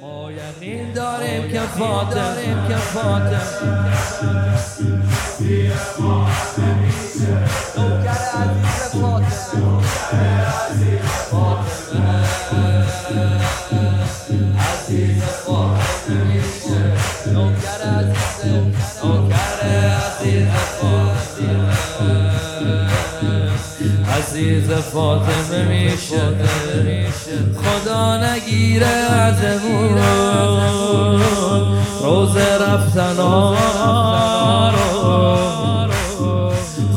ما یقین داریم که فاطم که فاطم عزیز فاطمه میشه خدا نگیره ازمون روز رفتن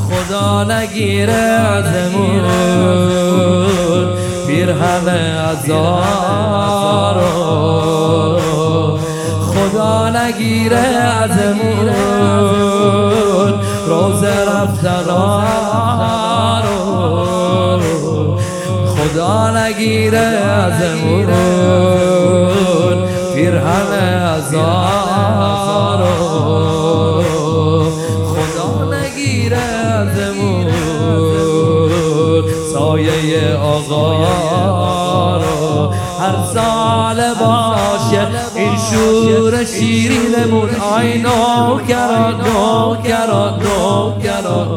خدا نگیره ازمون پیر همه ازار خدا نگیره ازمون روز رفتن خدا نگیره ازمون پیرهن هزار خدا نگیره ازمون سایه آقا رو هر سال باشه این شور شیرینمون آی نوکران نوکران نوکران هر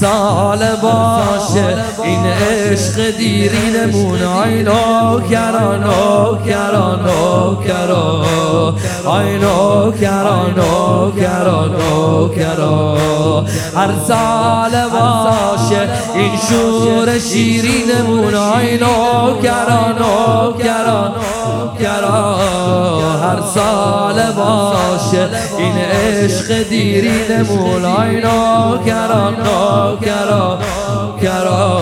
سال باشه. این عشق دیرینمون آی نوکران نوکران نوکران آی نوکران نوکران نوکران هر سال باشه. این شور شیرینمون آی نوکران نوکران نوکران هر سال باشه. این عشق دیرینمون آی نوکران کرا کرا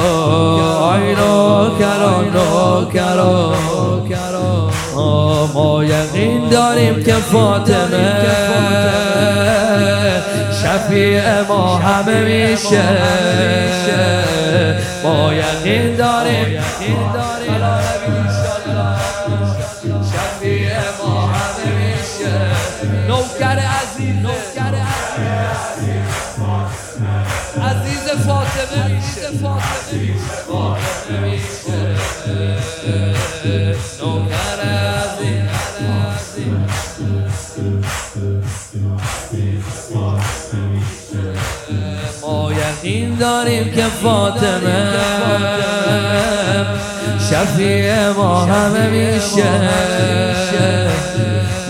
آینو کرا نو کرا ما یقین داریم که فاطمه شفیع ما همه میشه. ما یقین داریم. ما داریم که فاطمه شفیع ما همه میشه.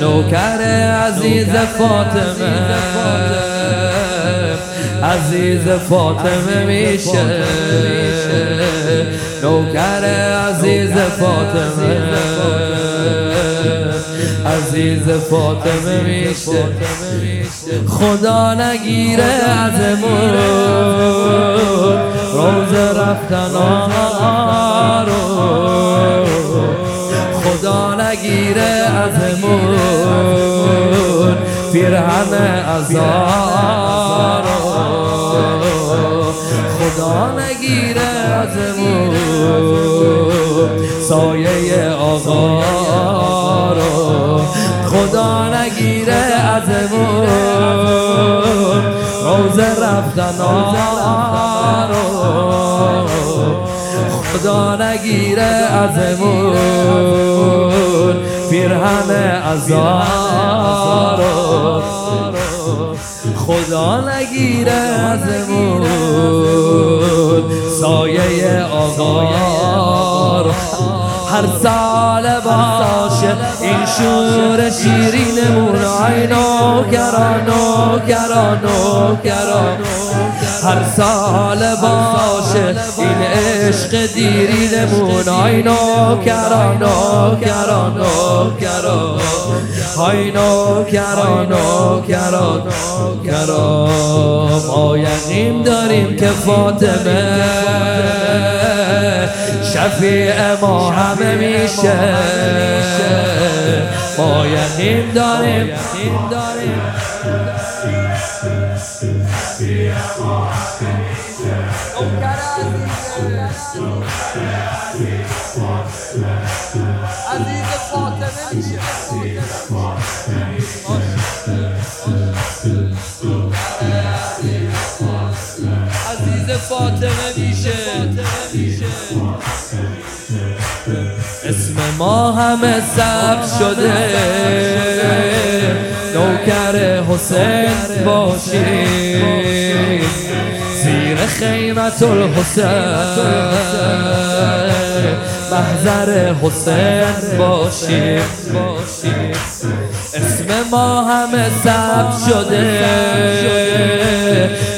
نوکر عزیز فاطمه. عزیز فاطمه میشه. نوکر عزیز فاطمه. عزیز فاطمه. میشه. خدا نگیره ازمون روز رفتن رو. خدا نگیره ازمون پیرهن ازار خدا نگیره ازمون سایه آقا رو. خدا نگیره ازمون روز رفتن رو. خدا نگیره ازمون پیرهن ازار خدا نگیره ازمون سایه آقا. هر سال باشه این شور شیرینمون آی نوکران نوکران نوکران هر سال باشه این عشق دیرینمون آی نوکران نوکران نوکران آی نوکران نوکران نوکران ما یقین داریم که فاطمه شفیع ما همه میشه. ما یقین داریم. عزیز فاطمه میشه اسم ما همه ثبت شده. نوکر حسین باشی زیر خیمت الحسین. محضر حسین باشی. اسم ما همه ثبت شده.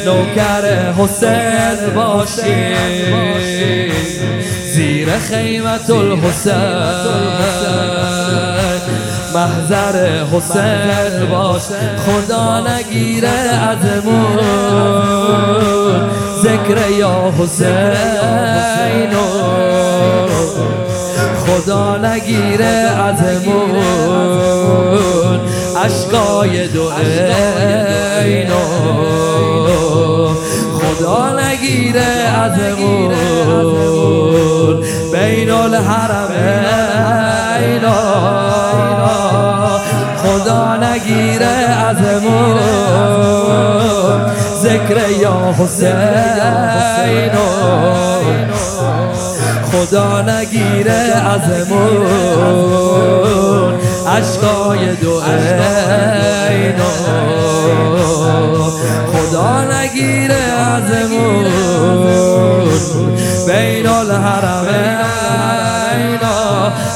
نوکر حسین باشی. زیر خیمت الحسین. محضر حسین باش خدا نگیره ازمون ذکر یا حسین خدا نگیره ازمون اشکای دو اینو خدا نگیره ازمون بین اینا خدا نگیره ازمون ذکر یا حسین. خدا نگیره ازمون عشقای دو اینو خدا نگیره ازمون بین الحرمین.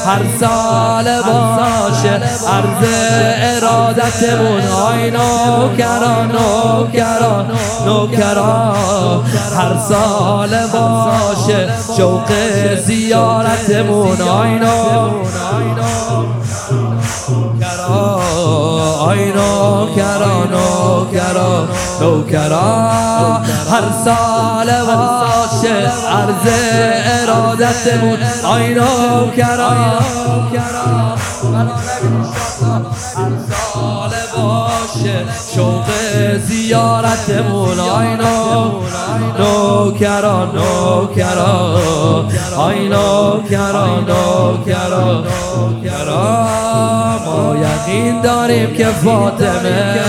هر سال باشه عرض ارادتمون آی نوکران نوکران نوکران هر سال باشه شوق زیارتمون. آی نوکران آی نوکرا. نوکرا نوکرا. هر سال باشه عرض ارادتمون. آی نوکرا هر سال باشه شوق زیارتمون. آی نوکرا نوکرا. آی نوکرا نوکرا. ما یقین داریم که فاطمه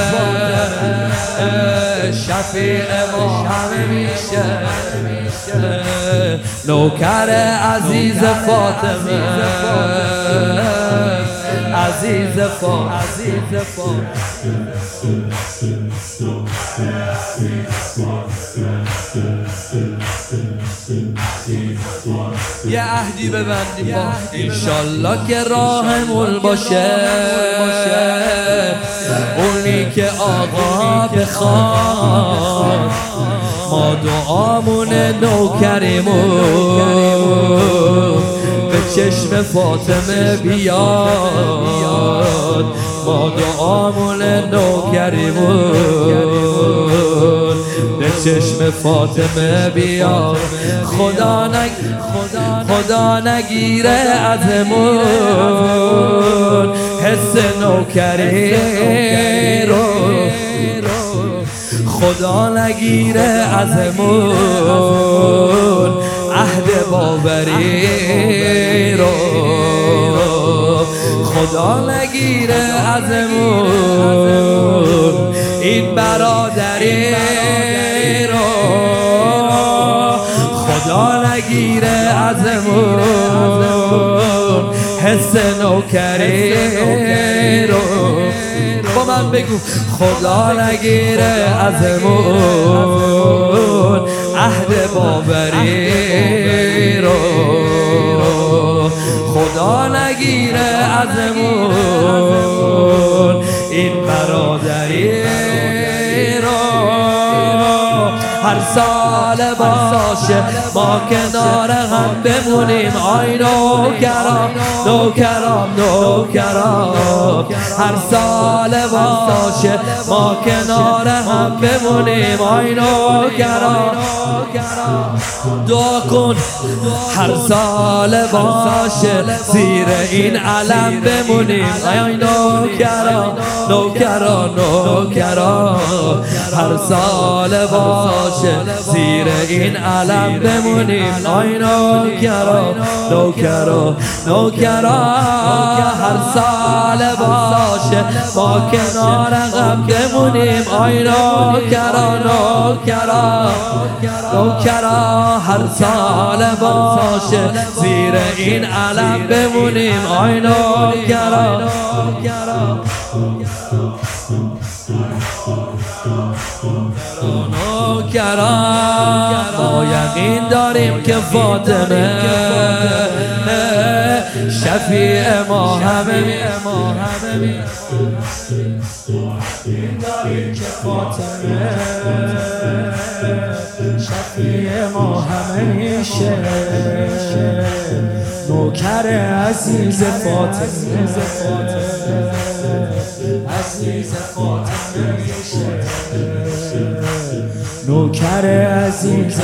شفیع ما همه میشه نوکر عزیز فاطمه. عزیز فاطمه. عزیز یه عهدی ببندیم با انشالله که راهمون باشه. اونی که آقا بخواد. ما دعامون نوکریمون. به چشم فاطمه بیاد. ما دعامون نوکریمون. چشم فاطمه بیا. خدا نگ خدا نگیره ازمون حس نوکری رو. خدا نگیره ازمون عهد باوری رو. خدا نگیره ازمون این برادری خدا نگیره ازمون حس نوکری رو. با من بگو خدا نگیره ازمون عهد باوری رو. خدا نگیره ازمون این برادری رو. هر سال باشه. ما کنار هم بمونیم. آی نوکرام نوکرام نوکرام هر سال باشه. ما کنار هم بمونیم. آی نوکرام دعا کن. هر سال باشه. زیر این علم بمونیم. آی نوکرام نوکرام نوکرام هر سال باشه. زیر این علم بمونیم آی نوکرا نوکرا نوکرا. هر سال باشه ما کنار غم بمونیم. آی نوکرا نوکرا. نوکرا هر سال باشه زیر این علم بمونیم. آی نوکرا. نوکران ما یقین داریم که فاطمه شفیع ما همه فاطمه شفیع ما همه میشه نوکر عزیز فاطمه عزیز فاطمه نوکر عزیز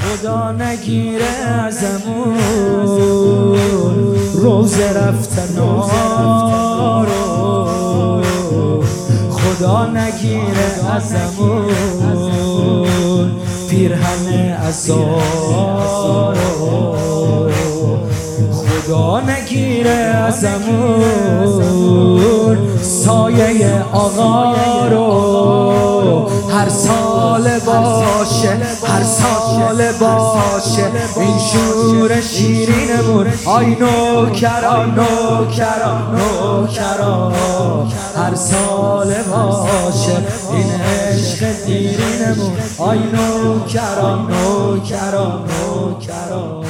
خدا نگیره ازمون روز رفتن خدا نگیره ازمون پیرهن ازار خدا نگیره ازمون سایه آقا رو هر سال باشه هر سال باشه. این شور شیرینمون آی نوکرا نوکرا نوکرا هر سال باشه. این عشق دیرینمون آی نوکرا نوکرا نوکرا